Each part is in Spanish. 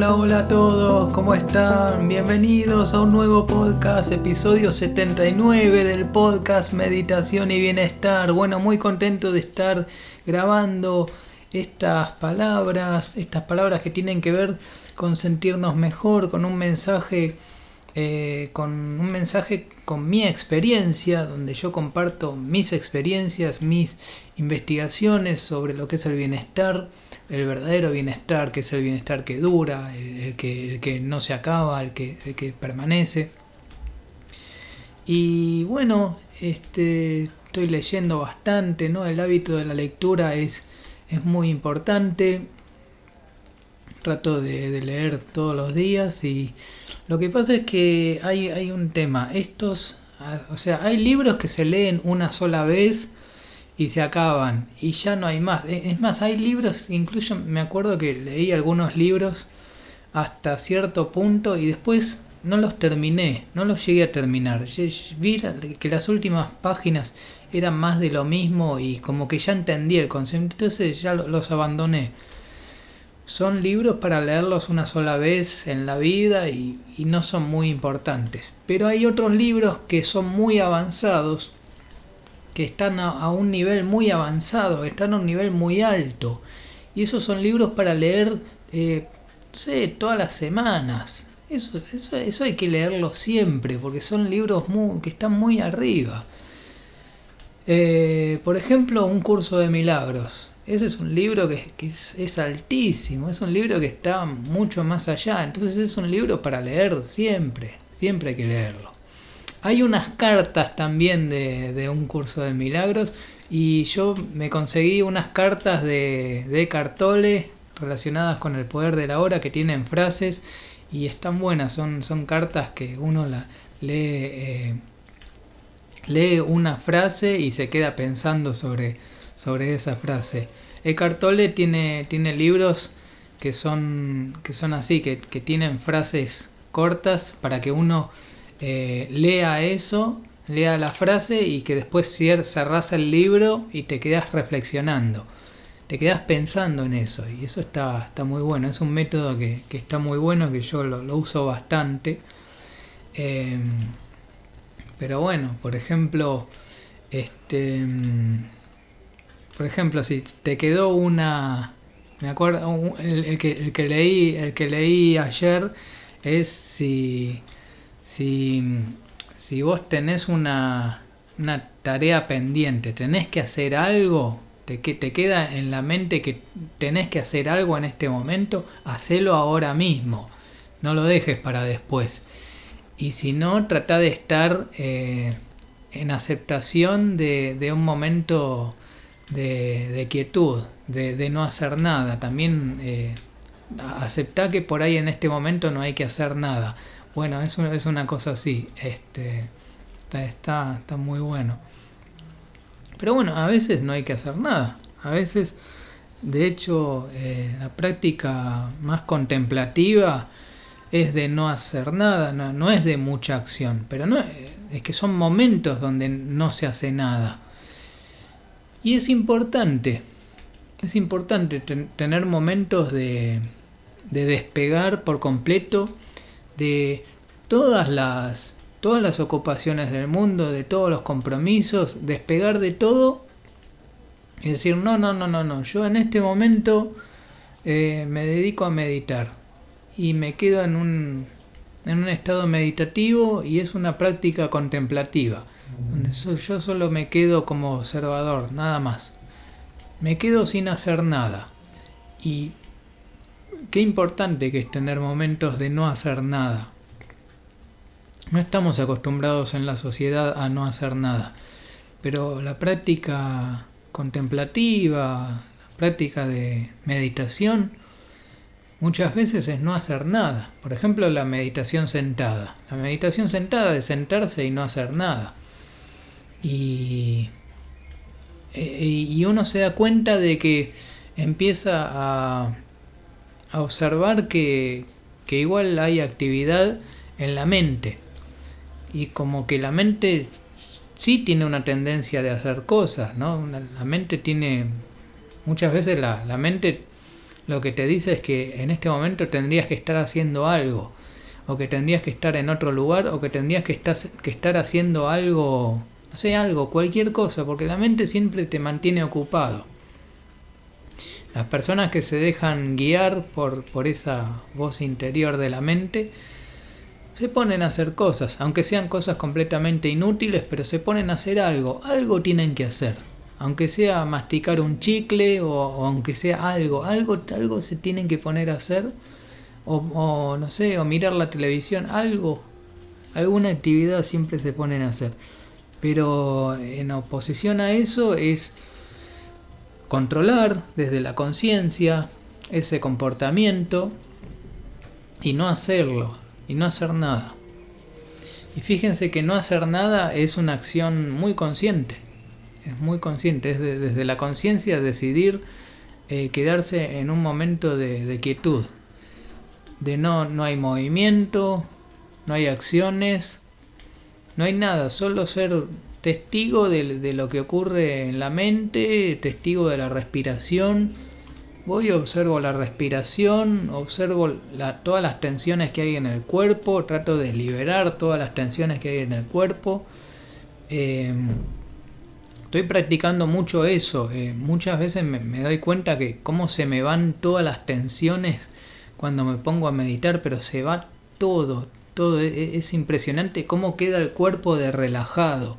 Hola, hola a todos, ¿cómo están? Bienvenidos a un nuevo podcast, episodio 79 del podcast Meditación y Bienestar. Bueno, muy contento de estar grabando estas palabras, estas palabras que tienen que ver con sentirnos mejor, con un mensaje, eh, con un mensaje con mi experiencia, donde yo comparto mis experiencias, mis investigaciones sobre lo que es el bienestar el verdadero bienestar, que es el bienestar que dura, el, que, el que, no se acaba, el que, el que permanece. Y bueno, este, estoy leyendo bastante, ¿no? El hábito de la lectura es, es muy importante. Trato de, leer todos los días y lo que pasa es que hay, hay un tema. Estos, o sea, hay libros que se leen una sola vez y se acaban y ya no hay más. E, es más, hay libros, incluso me acuerdo que leí algunos libros hasta cierto punto y después no los terminé, no los llegué a terminar. Vi que las últimas páginas eran más de lo mismo y como que ya entendí el concepto, entonces ya los abandoné. Son libros para leerlos una sola vez en la vida y, y no son muy importantes. Pero hay otros libros que son muy avanzados que están a, un nivel muy avanzado, están a un nivel muy alto. Y esos son libros para leer, eh, sé, todas las semanas. Eso, eso, hay que leerlo siempre, porque son libros que están muy arriba. Eh, por ejemplo, Un curso de milagros. Ese es un libro que, es, altísimo, es un libro que está mucho más allá. Entonces es un libro para leer siempre, siempre hay que leerlo. Hay unas cartas también de, un curso de milagros y yo me conseguí unas cartas de, de Cartole relacionadas con el poder de la hora que tienen frases y están buenas, son, son cartas que uno la lee, eh, lee una frase y se queda pensando sobre, sobre esa frase. Eckhart Tolle tiene, tiene libros que son, que son así, que, que tienen frases cortas para que uno eh, lea eso, lea la frase y que después cerrás el libro y te quedas reflexionando. Te quedas pensando en eso y eso está, está muy bueno. Es un método que, está muy bueno, que yo lo, uso bastante. Em, pero bueno, por ejemplo, este, por ejemplo, si te quedó una, me acuerdo, el, que, el que leí, el que leí ayer es si si, vos tenés una, tarea pendiente, tenés que hacer algo, te, te queda en la mente que tenés que hacer algo en este momento, hacelo ahora mismo, no lo dejes para después. Y si no, trata de estar eh, en aceptación de, un momento de, quietud, de, no hacer nada. También eh, acepta que por ahí en este momento no hay que hacer nada. Bueno, es una, es una cosa así. Este, está, está, muy bueno. Pero bueno, a veces no hay que hacer nada. A veces, de hecho, eh, la práctica más contemplativa es de no hacer nada, no, es de mucha acción, pero no es que son momentos donde no se hace nada. Y es importante, es importante tener momentos de, de despegar por completo de todas las, todas las ocupaciones del mundo, de todos los compromisos, despegar de todo y decir, no, no, no, no, no, yo en este momento eh, me dedico a meditar y me quedo en un, en un estado meditativo y es una práctica contemplativa, donde yo solo me quedo como observador, nada más. Me quedo sin hacer nada. Y qué importante que es tener momentos de no hacer nada. No estamos acostumbrados en la sociedad a no hacer nada, pero la práctica contemplativa, la práctica de meditación, muchas veces es no hacer nada. Por ejemplo, la meditación sentada. La meditación sentada es sentarse y no hacer nada. Y, eh, y uno se da cuenta de que empieza a a observar que, igual hay actividad en la mente. Y como que la mente sí tiene una tendencia de hacer cosas, ¿no? La mente tiene, muchas veces la, mente lo que te dice es que en este momento tendrías que estar haciendo algo, o que tendrías que estar en otro lugar, o que tendrías que estar, que estar haciendo algo, no sé, algo, cualquier cosa, porque la mente siempre te mantiene ocupado. Las personas que se dejan guiar por, por esa voz interior de la mente, se ponen a hacer cosas, aunque sean cosas completamente inútiles, pero se ponen a hacer algo, algo tienen que hacer aunque sea masticar un chicle o, aunque sea algo, algo, algo se tienen que poner a hacer, o, no sé, o mirar la televisión, algo, alguna actividad siempre se ponen a hacer. Pero en oposición a eso es controlar desde la conciencia ese comportamiento y no hacerlo, y no hacer nada. Y fíjense que no hacer nada es una acción muy consciente es muy consciente, es desde la conciencia decidir eh, quedarse en un momento de, quietud, de no, no hay movimiento, no hay acciones, no hay nada, solo ser testigo de, lo que ocurre en la mente, testigo de la respiración. Voy, observo la respiración, observo todas las tensiones que hay en el cuerpo, trato de liberar todas las tensiones que hay en el cuerpo. Eh, Estoy practicando mucho eso. Eh, muchas veces me, doy cuenta que cómo se me van todas las tensiones cuando me pongo a meditar, pero se va todo, todo. E, e, es, impresionante cómo queda el cuerpo de relajado.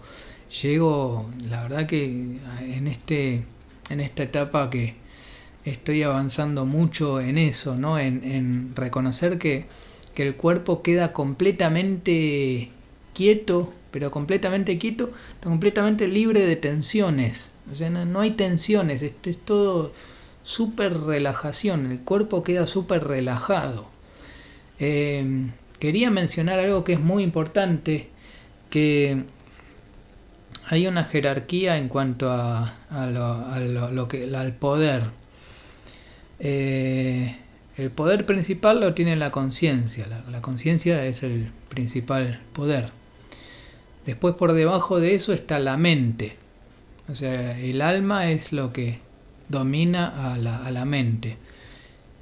Llego, la verdad que en este, en esta etapa que estoy avanzando mucho en eso, ¿no? En, reconocer que, que el cuerpo queda completamente quieto, pero completamente quieto, completamente libre de tensiones. O sea, no, hay tensiones, esto es todo súper relajación, el cuerpo queda súper relajado. Eh, quería mencionar algo que es muy importante, que hay una jerarquía en cuanto a, lo, que, al poder. Eh, el poder principal lo tiene la conciencia, la conciencia es el principal poder. Después por debajo de eso está la mente. O sea, el alma es lo que domina a la, mente.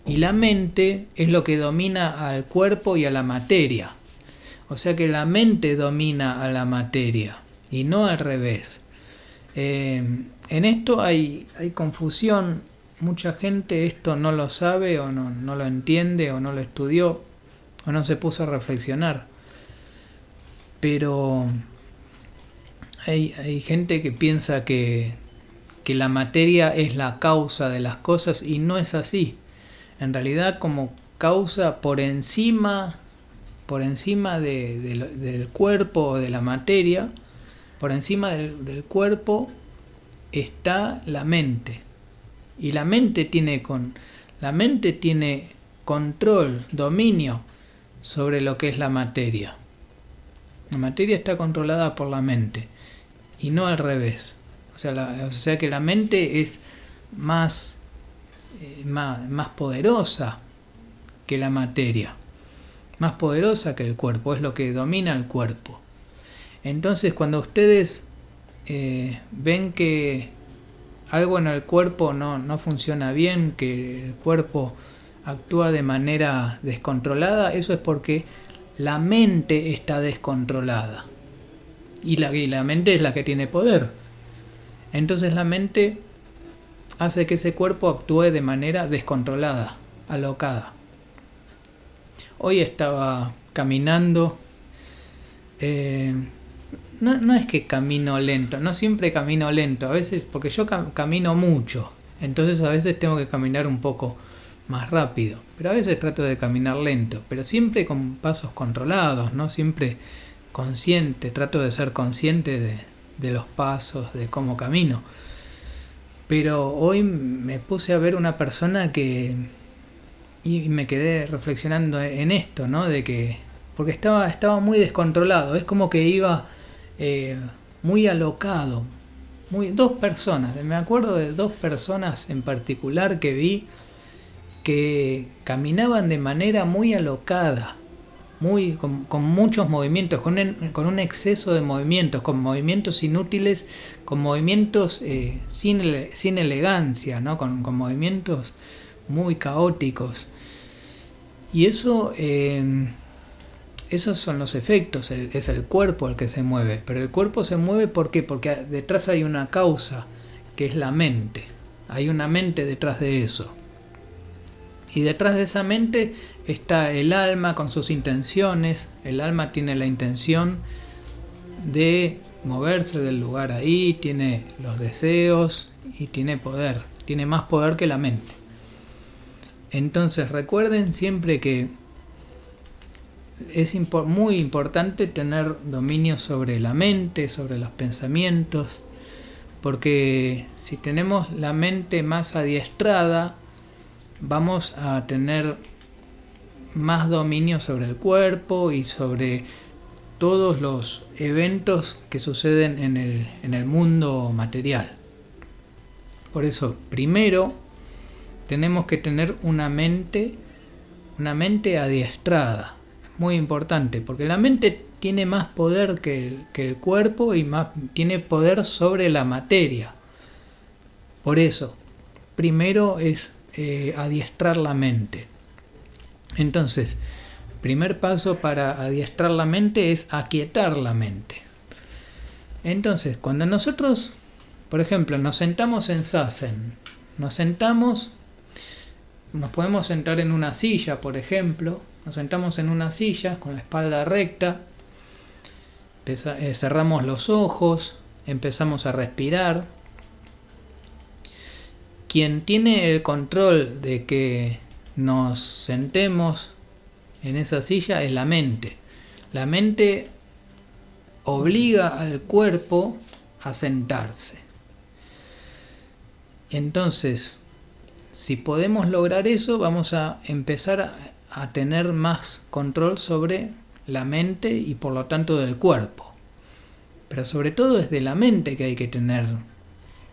Y la mente es lo que domina al cuerpo y a la materia. O sea que la mente domina a la materia y no al revés. Eh, en esto hay, hay, confusión. Mucha gente esto no lo sabe o no, no lo entiende o no lo estudió o no se puso a reflexionar. Pero hay, hay gente que piensa que, que la materia es la causa de las cosas y no es así. En realidad como causa por encima, por encima de, del cuerpo o de la materia, por encima del, cuerpo está la mente. Y la mente tiene con la mente tiene control, dominio sobre lo que es la materia. La materia está controlada por la mente y no al revés. O sea, o sea que la mente es más, eh, más, más, poderosa que la materia, más poderosa que el cuerpo, es lo que domina el cuerpo. Entonces cuando ustedes eh, ven que algo en el cuerpo no, no funciona bien, que el cuerpo actúa de manera descontrolada, eso es porque la mente está descontrolada. Y la, la mente es la que tiene poder. Entonces la mente hace que ese cuerpo actúe de manera descontrolada, alocada. Hoy estaba caminando. Eh, no, no, es que camino lento, no siempre camino lento, a veces porque yo camino mucho, entonces a veces tengo que caminar un poco más rápido, pero a veces trato de caminar lento, pero siempre con pasos controlados, no siempre consciente, trato de ser consciente de, los pasos, de cómo camino. Pero hoy me puse a ver una persona que y me quedé reflexionando en esto, ¿no? De que porque estaba estaba muy descontrolado, es como que iba eh, muy alocado, muy dos personas, me acuerdo de dos personas en particular que vi que caminaban de manera muy alocada, muy, con, muchos movimientos, con, con, un exceso de movimientos, con movimientos inútiles, con movimientos eh, sin, sin, elegancia, ¿no? con, movimientos muy caóticos. Y eso, eh, esos son los efectos, es el cuerpo el que se mueve. Pero el cuerpo se mueve ¿por qué? Porque detrás hay una causa, que es la mente. Hay una mente detrás de eso. Y detrás de esa mente está el alma con sus intenciones. El alma tiene la intención de moverse del lugar ahí, tiene los deseos y tiene poder. Tiene más poder que la mente. Entonces recuerden siempre que es muy importante tener dominio sobre la mente, sobre los pensamientos, porque si tenemos la mente más adiestrada, vamos a tener más dominio sobre el cuerpo y sobre todos los eventos que suceden en el, en el mundo material. Por eso, primero, tenemos que tener una mente, una mente adiestrada. Muy importante, porque la mente tiene más poder que el, cuerpo y más, tiene poder sobre la materia. Por eso, primero es eh, adiestrar la mente. Entonces, primer paso para adiestrar la mente es aquietar la mente. Entonces, cuando nosotros, por ejemplo, nos sentamos en Sassen, nos sentamos nos podemos sentar en una silla, por ejemplo. Nos sentamos en una silla con la espalda recta. Eh, cerramos los ojos. Empezamos a respirar. Quien tiene el control de que nos sentemos en esa silla es la mente. La mente obliga al cuerpo a sentarse. Entonces, si podemos lograr eso, vamos a empezar a, tener más control sobre la mente y por lo tanto del cuerpo. Pero sobre todo es de la mente que hay que tener,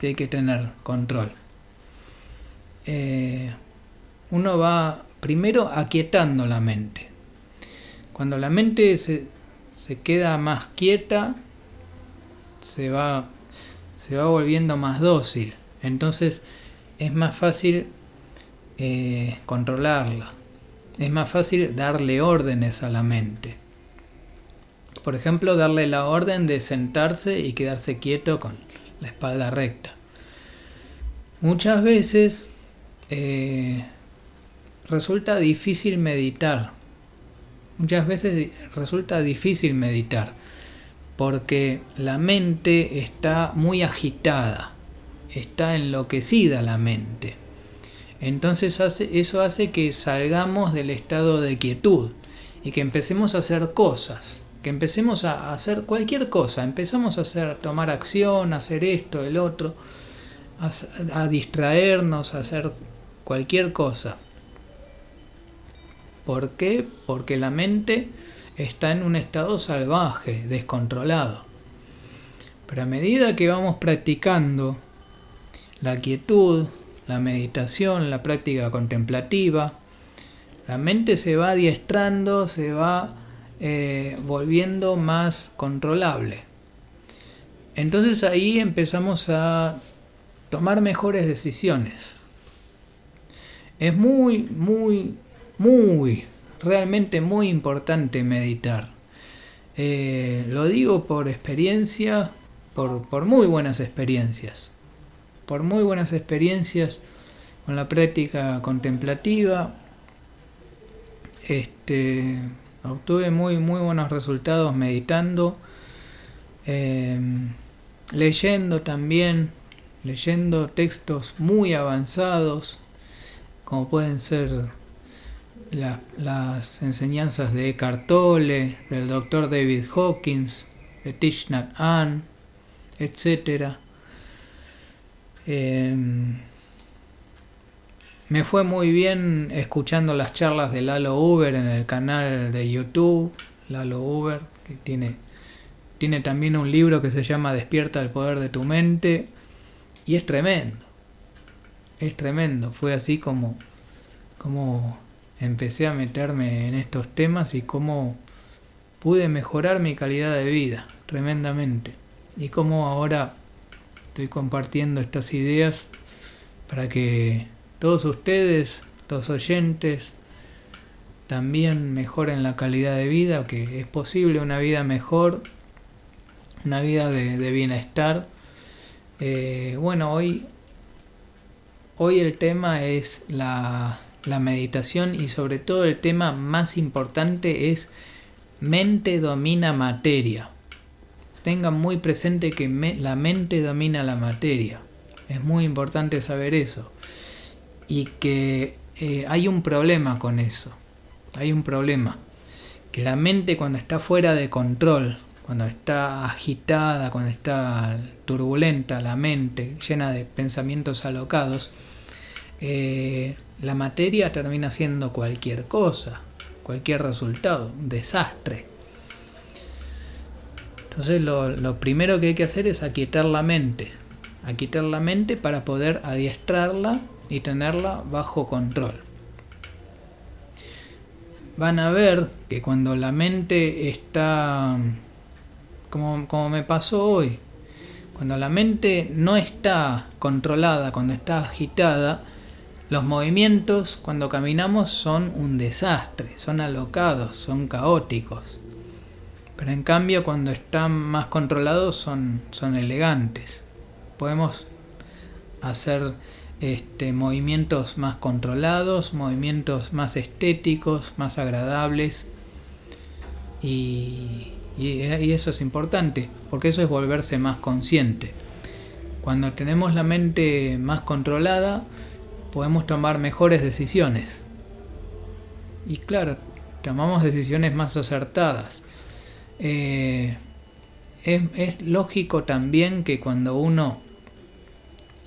que hay que tener control. Eh, uno va primero aquietando la mente. Cuando la mente se, se queda más quieta, se va, se va volviendo más dócil. Entonces es más fácil eh, controlarla. Es más fácil darle órdenes a la mente. Por ejemplo, darle la orden de sentarse y quedarse quieto con la espalda recta. Muchas veces eh, resulta difícil meditar. Muchas veces resulta difícil meditar porque la mente está muy agitada, está enloquecida la mente. Entonces eso hace que salgamos del estado de quietud y que empecemos a hacer cosas, que empecemos a hacer cualquier cosa, empezamos a hacer, tomar acción, a hacer esto, el otro, a, a distraernos, a hacer cualquier cosa. ¿Por qué? Porque la mente está en un estado salvaje, descontrolado. Pero a medida que vamos practicando la quietud, la meditación, la práctica contemplativa. La mente se va adiestrando, se va eh, volviendo más controlable. Entonces ahí empezamos a tomar mejores decisiones. Es muy, muy, muy, realmente muy importante meditar. Eh, lo digo por experiencia, por, por muy buenas experiencias por muy buenas experiencias con la práctica contemplativa. Este, obtuve muy, muy buenos resultados meditando, em, leyendo también, leyendo textos muy avanzados, como pueden ser las enseñanzas de Eckhart Tolle, del doctor David Hawkins, de Thich Nhat Hanh, etcétera Em, me fue muy bien escuchando las charlas de Lalo Uber en el canal de YouTube. Lalo Uber, que tiene, tiene también un libro que se llama Despierta el poder de tu mente. Y es tremendo. Es tremendo. Fue así como, como empecé a meterme en estos temas y cómo pude mejorar mi calidad de vida tremendamente. Y cómo ahora estoy compartiendo estas ideas para que todos ustedes los oyentes también mejoren la calidad de vida, que es posible una vida mejor, una vida de, bienestar. Eh, bueno, hoy, hoy el tema es la, la meditación y sobre todo el tema más importante es mente domina materia. Tengan muy presente que la mente domina la materia. Es muy importante saber eso. Y que eh, hay un problema con eso. Hay un problema. Que la mente cuando está fuera de control, cuando está agitada, cuando está turbulenta, la mente llena de pensamientos alocados, eh, la materia termina siendo cualquier cosa, cualquier resultado, un desastre. Entonces lo, primero que hay que hacer es aquietar la mente, aquietar la mente para poder adiestrarla y tenerla bajo control. Van a ver que cuando la mente está, como, como me pasó hoy, cuando la mente no está controlada, cuando está agitada, los movimientos cuando caminamos son un desastre, son alocados, son caóticos. Pero en cambio cuando están más controlados son, son elegantes. Podemos hacer este, movimientos más controlados, movimientos más estéticos, más agradables. Y, y, eso es importante, porque eso es volverse más consciente. Cuando tenemos la mente más controlada, podemos tomar mejores decisiones. Y claro, tomamos decisiones más acertadas. Eh, es, lógico también que cuando uno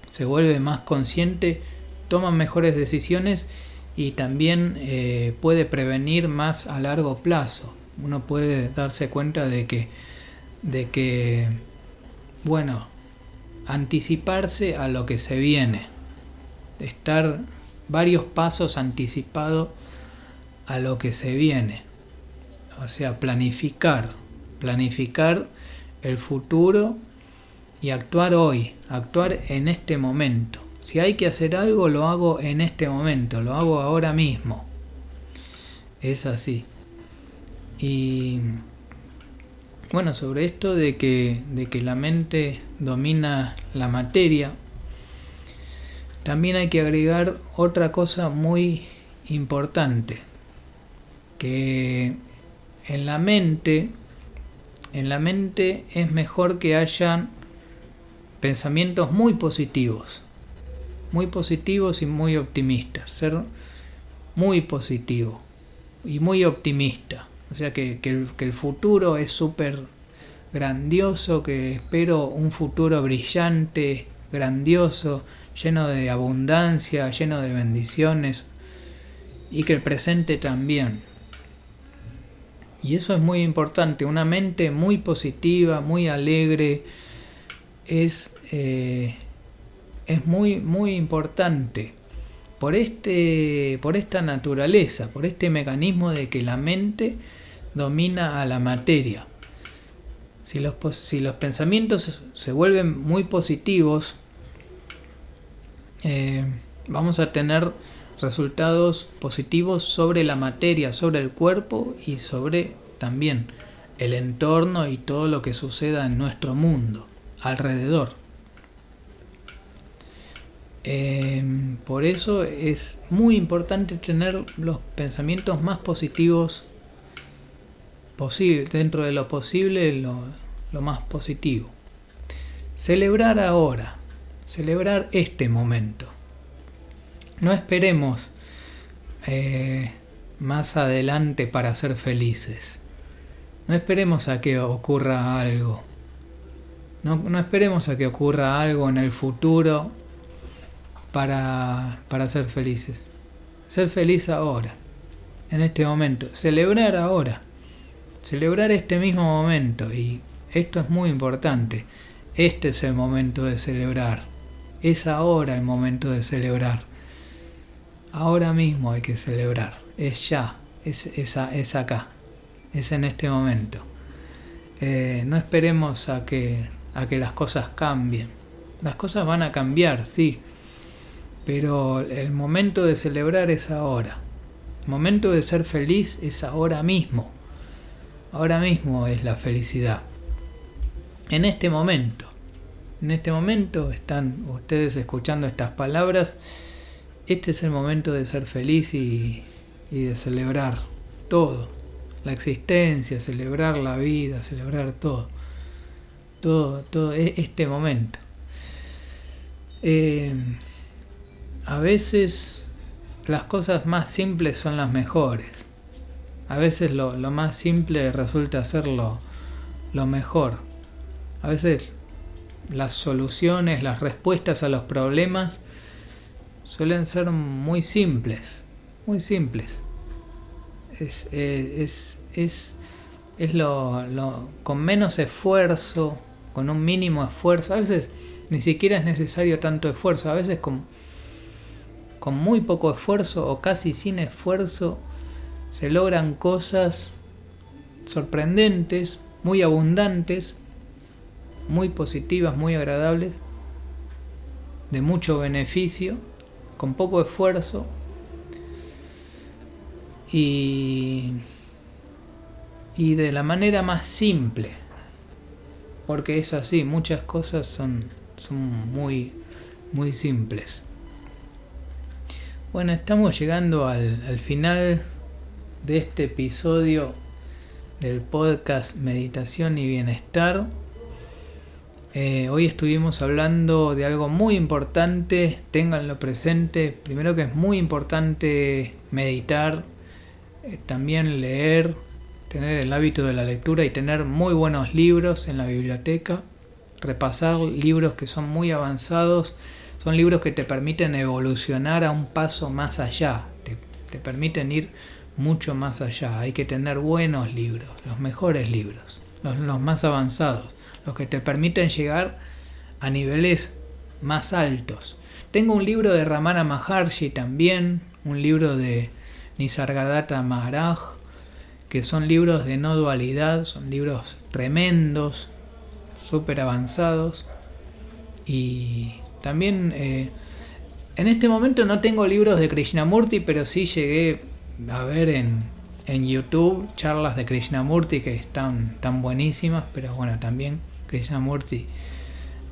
se vuelve más consciente, toma mejores decisiones y también eh, puede prevenir más a largo plazo. Uno puede darse cuenta de que, de que, bueno, anticiparse a lo que se viene, estar varios pasos anticipado a lo que se viene. O sea, planificar, planificar el futuro y actuar hoy, actuar en este momento. Si hay que hacer algo, lo hago en este momento, lo hago ahora mismo. Es así. Y bueno, sobre esto de que, de que la mente domina la materia, también hay que agregar otra cosa muy importante, que en la mente, en la mente es mejor que hayan pensamientos muy positivos, muy positivos y muy optimistas, ser muy positivo y muy optimista. O sea que, el, que el futuro es súper grandioso, que espero un futuro brillante, grandioso, lleno de abundancia, lleno de bendiciones y que el presente también. Y eso es muy importante, una mente muy positiva, muy alegre, es, eh, es muy, muy importante por, este, por esta naturaleza, por este mecanismo de que la mente domina a la materia. Si los, si los pensamientos se vuelven muy positivos, eh, vamos a tener resultados positivos sobre la materia, sobre el cuerpo y sobre también el entorno y todo lo que suceda en nuestro mundo alrededor. Em, por eso es muy importante tener los pensamientos más positivos posible, dentro de lo posible, lo, más positivo. Celebrar ahora, celebrar este momento. No esperemos eh, más adelante para ser felices. No esperemos a que ocurra algo. No, esperemos a que ocurra algo en el futuro para, para ser felices. Ser feliz ahora, en este momento. Celebrar ahora. Celebrar este mismo momento. Y esto es muy importante. Este es el momento de celebrar. Es ahora el momento de celebrar. Ahora mismo hay que celebrar. Es ya. Es, es, acá. Es en este momento. Eh, no esperemos a que a que las cosas cambien. Las cosas van a cambiar, sí, pero el momento de celebrar es ahora. El momento de ser feliz es ahora mismo. Ahora mismo es la felicidad. En este momento. En este momento están ustedes escuchando estas palabras. Este es el momento de ser feliz y, de celebrar todo. La existencia, celebrar la vida, celebrar todo. Todo, todo e, este momento. Eh, a veces las cosas más simples son las mejores. A veces lo, más simple resulta ser lo mejor. A veces las soluciones, las respuestas a los problemas suelen ser muy simples, muy simples. Es, eh, es, es, es lo, lo, con menos esfuerzo, con un mínimo esfuerzo. A veces ni siquiera es necesario tanto esfuerzo. A veces con, con muy poco esfuerzo o casi sin esfuerzo se logran cosas sorprendentes, muy abundantes, muy positivas, muy agradables, de mucho beneficio, con poco esfuerzo y, y de la manera más simple, porque es así, muchas cosas son son muy, muy simples. Bueno, estamos llegando al, final de este episodio del podcast Meditación y Bienestar. Eh, hoy estuvimos hablando de algo muy importante, ténganlo presente. Primero que es muy importante meditar, eh, también leer, tener el hábito de la lectura y tener muy buenos libros en la biblioteca repasar libros que son muy avanzados, son libros que te permiten evolucionar a un paso más allá, te, permiten ir mucho más allá. Hay que tener buenos libros, los mejores libros, los, los más avanzados, los que te permiten llegar a niveles más altos. Tengo un libro de Ramana Maharshi también, un libro de Nisargadatta Maharaj, que son libros de no dualidad, son libros tremendos, súper avanzados. Y también eh, en este momento no tengo libros de Krishnamurti, pero sí llegué a ver en, en YouTube charlas de Krishnamurti que están tan buenísimas, pero bueno, también Krishnamurti,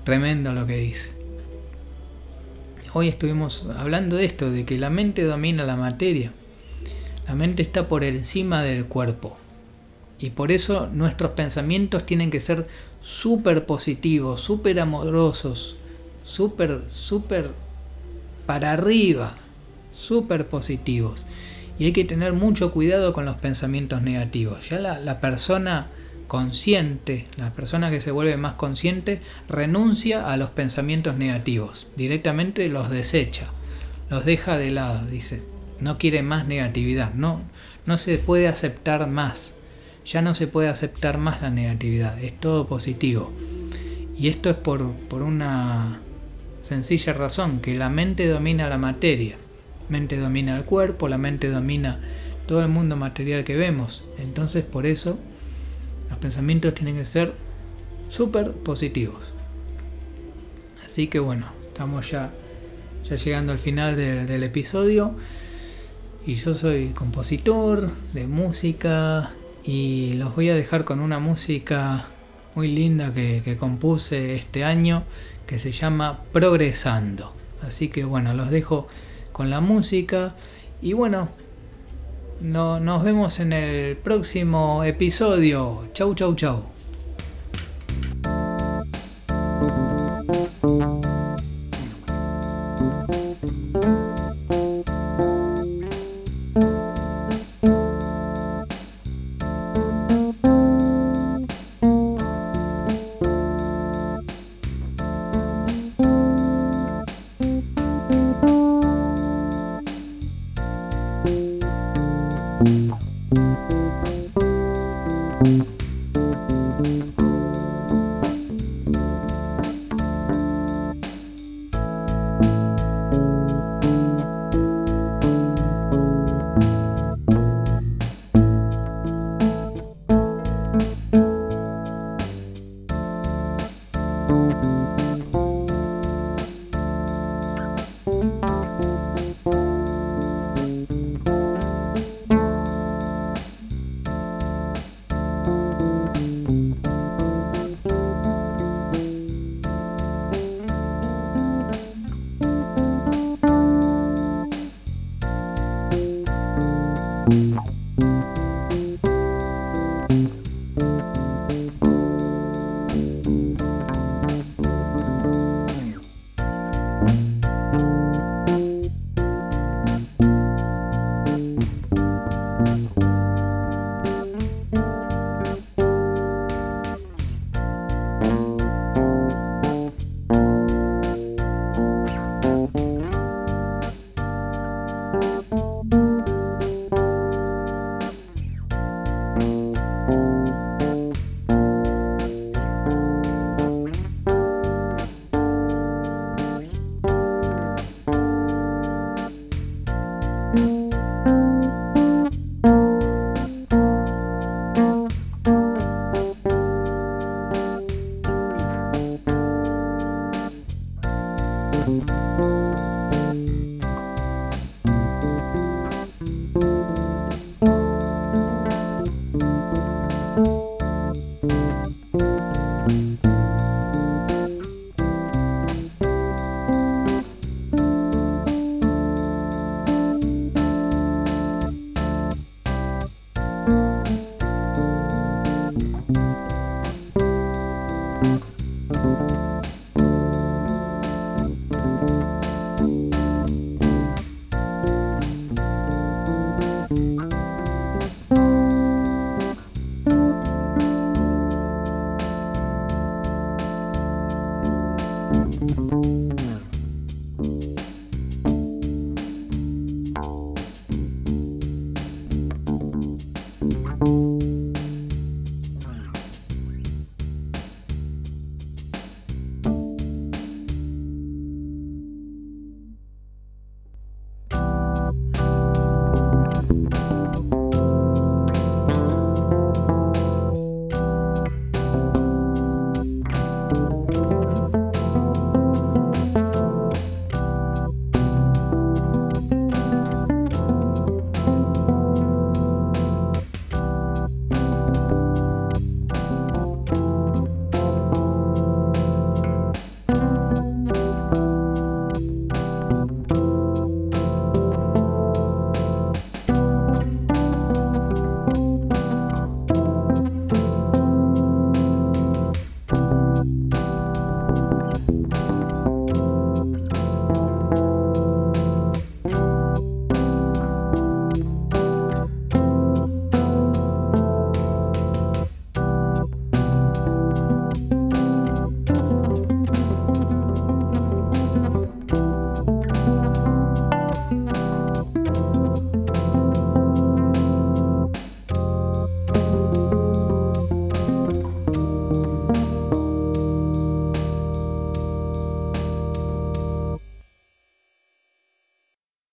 tremendo lo que dice. Hoy estuvimos hablando de esto, de que la mente domina la materia. La mente está por encima del cuerpo. Y por eso nuestros pensamientos tienen que ser súper positivos, súper amorosos, súper, súper para arriba, súper positivos. Y hay que tener mucho cuidado con los pensamientos negativos. Ya la, la persona consciente, la persona que se vuelve más consciente, renuncia a los pensamientos negativos. Directamente los desecha, los deja de lado, dice. No quiere más negatividad, no, no se puede aceptar más ya no se puede aceptar más la negatividad, es todo positivo. Y esto es por, una sencilla razón, que la mente domina la materia, mente domina el cuerpo, la mente domina todo el mundo material que vemos. Entonces por eso los pensamientos tienen que ser súper positivos. Así que bueno, estamos ya, ya llegando al final del episodio. Y yo soy compositor de música, y los voy a dejar con una música muy linda que, compuse este año que se llama Progresando. Así que bueno, los dejo con la música y bueno, no, nos vemos en el próximo episodio. Chau, chau, chau.